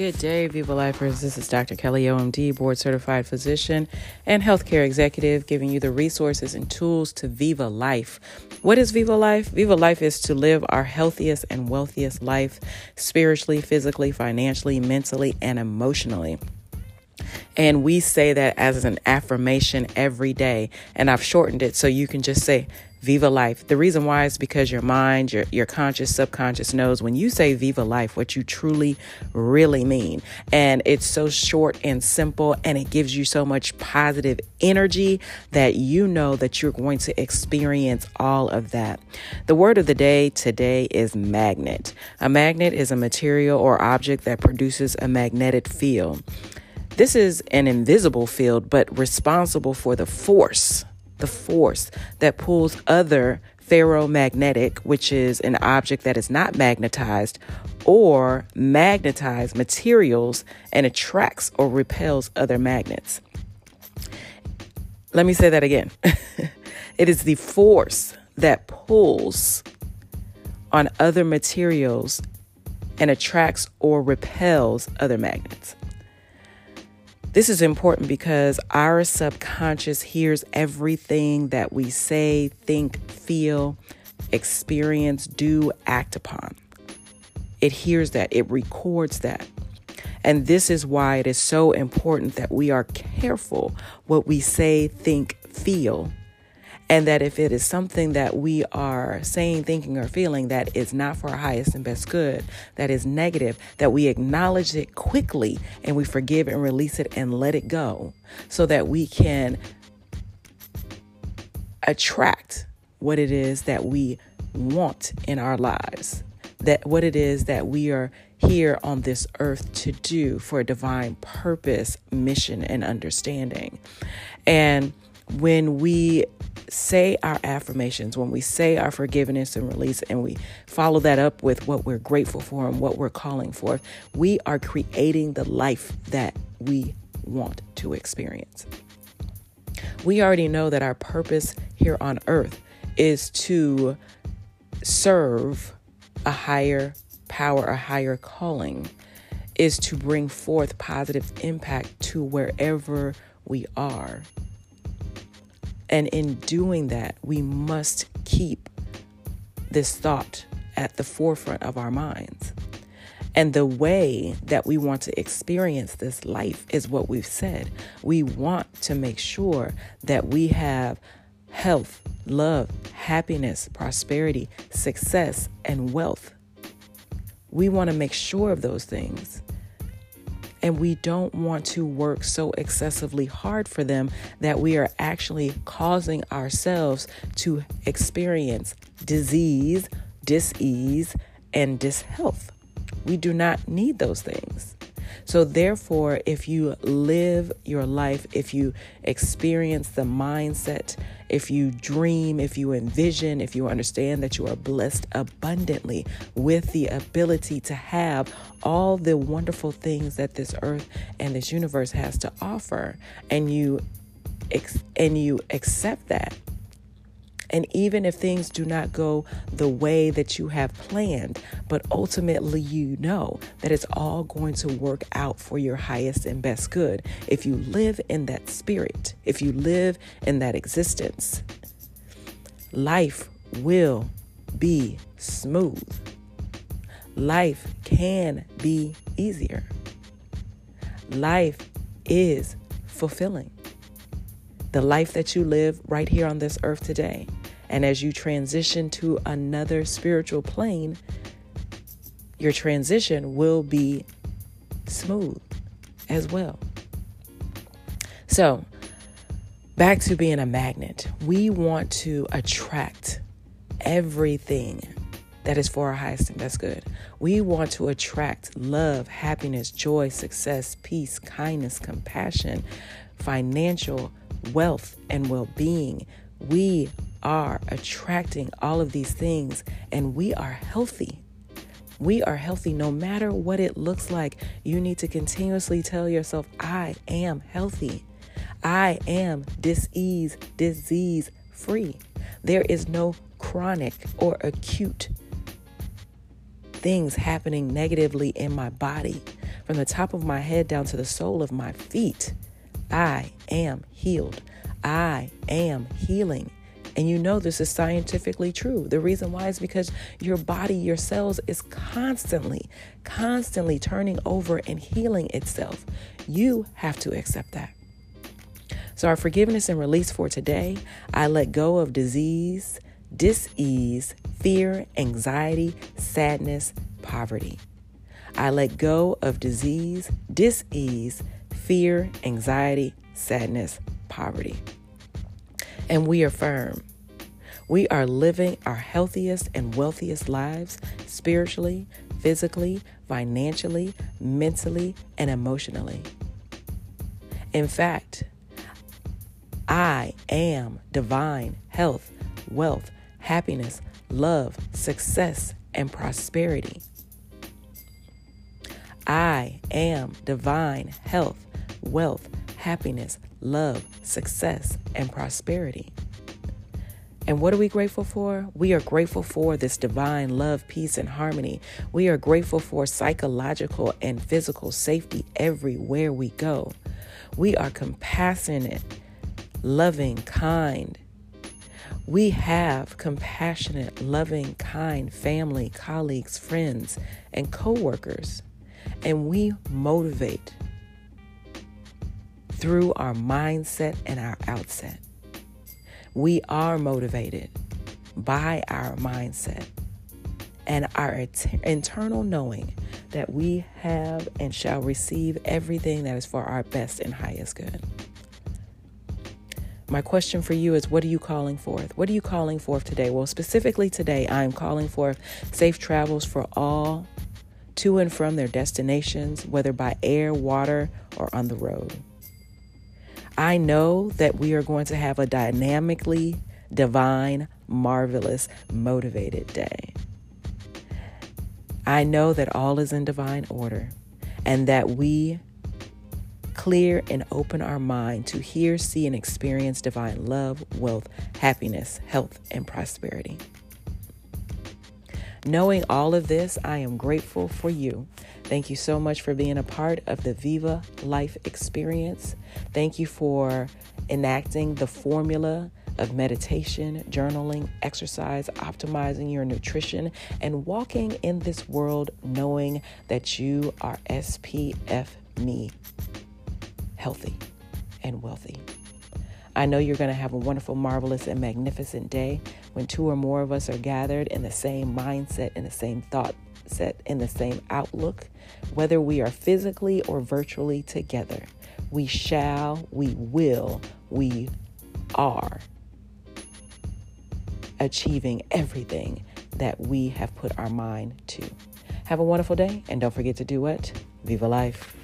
Good day, Viva Lifers. This is Dr. Kelly OMD, board certified physician and healthcare executive, giving you the resources and tools to Viva Life. What is Viva Life? Viva Life is to live our healthiest and wealthiest life spiritually, physically, financially, mentally, and emotionally. And we say that as an affirmation every day. And I've shortened it so you can just say, Viva life. The reason why is because your mind, your, your conscious, subconscious knows when you say Viva life, what you truly, really mean. And it's so short and simple, and it gives you so much positive energy that you know that you're going to experience all of that. The word of the day today is magnet. A magnet is a material or object that produces a magnetic field. This is an invisible field, but responsible for the force the force that pulls other ferromagnetic, which is an object that is not magnetized, or magnetized materials and attracts or repels other magnets. Let me say that again. it is the force that pulls on other materials and attracts or repels other magnets. This is important because our subconscious hears everything that we say, think, feel, experience, do, act upon. It hears that, it records that. And this is why it is so important that we are careful what we say, think, feel, and that if it is something that we are saying, thinking, or feeling that is not for our highest and best good, that is negative, that we acknowledge it quickly and we forgive and release it and let it go so that we can attract what it is that we want in our lives, that what it is that we are here on this earth to do for a divine purpose, mission, and understanding. And when we say our affirmations, when we say our forgiveness and release, and we follow that up with what we're grateful for and what we're calling for, we are creating the life that we want to experience. We already know that our purpose here on earth is to serve a higher power, a higher calling, is to bring forth positive impact to wherever we are. And in doing that, we must keep this thought at the forefront of our minds. And the way that we want to experience this life is what we've said. We want to make sure that we have health, love, happiness, prosperity, success, and wealth. We want to make sure of those things. And we don't want to work so excessively hard for them that we are actually causing ourselves to experience disease, disease, and dishealth. We do not need those things. So, therefore, if you live your life, if you experience the mindset, if you dream, if you envision, if you understand that you are blessed abundantly with the ability to have all the wonderful things that this earth and this universe has to offer, and you and you accept that and even if things do not go the way that you have planned, but ultimately you know that it's all going to work out for your highest and best good if you live in that spirit, if you live in that existence, life will be smooth. Life can be easier. Life is fulfilling. The life that you live right here on this earth today and as you transition to another spiritual plane, your transition will be smooth as well. So, back to being a magnet, we want to attract everything that is for our highest and best good. We want to attract love, happiness, joy, success, peace, kindness, compassion, financial wealth, and well being. We are attracting all of these things and we are healthy. We are healthy no matter what it looks like. You need to continuously tell yourself, I am healthy. I am disease, disease free. There is no chronic or acute things happening negatively in my body. from the top of my head down to the sole of my feet. I am healed. I am healing. And you know this is scientifically true. The reason why is because your body, your cells is constantly, constantly turning over and healing itself. You have to accept that. So, our forgiveness and release for today I let go of disease, dis-ease, fear, anxiety, sadness, poverty. I let go of disease, dis-ease, fear, anxiety, sadness, poverty. And we affirm we are living our healthiest and wealthiest lives spiritually, physically, financially, mentally, and emotionally. In fact, I am divine health, wealth, happiness, love, success, and prosperity. I am divine health, wealth, happiness, love, success, and prosperity. And what are we grateful for? We are grateful for this divine love, peace, and harmony. We are grateful for psychological and physical safety everywhere we go. We are compassionate, loving, kind. We have compassionate, loving, kind family, colleagues, friends, and coworkers. And we motivate through our mindset and our outset. We are motivated by our mindset and our internal knowing that we have and shall receive everything that is for our best and highest good. My question for you is what are you calling forth? What are you calling forth today? Well, specifically today, I am calling forth safe travels for all to and from their destinations, whether by air, water, or on the road. I know that we are going to have a dynamically divine, marvelous, motivated day. I know that all is in divine order and that we clear and open our mind to hear, see, and experience divine love, wealth, happiness, health, and prosperity. Knowing all of this, I am grateful for you. Thank you so much for being a part of the Viva Life experience. Thank you for enacting the formula of meditation, journaling, exercise, optimizing your nutrition, and walking in this world knowing that you are SPF me, healthy and wealthy. I know you're going to have a wonderful, marvelous, and magnificent day when two or more of us are gathered in the same mindset, in the same thought set, in the same outlook, whether we are physically or virtually together. We shall, we will, we are achieving everything that we have put our mind to. Have a wonderful day, and don't forget to do what? Viva life.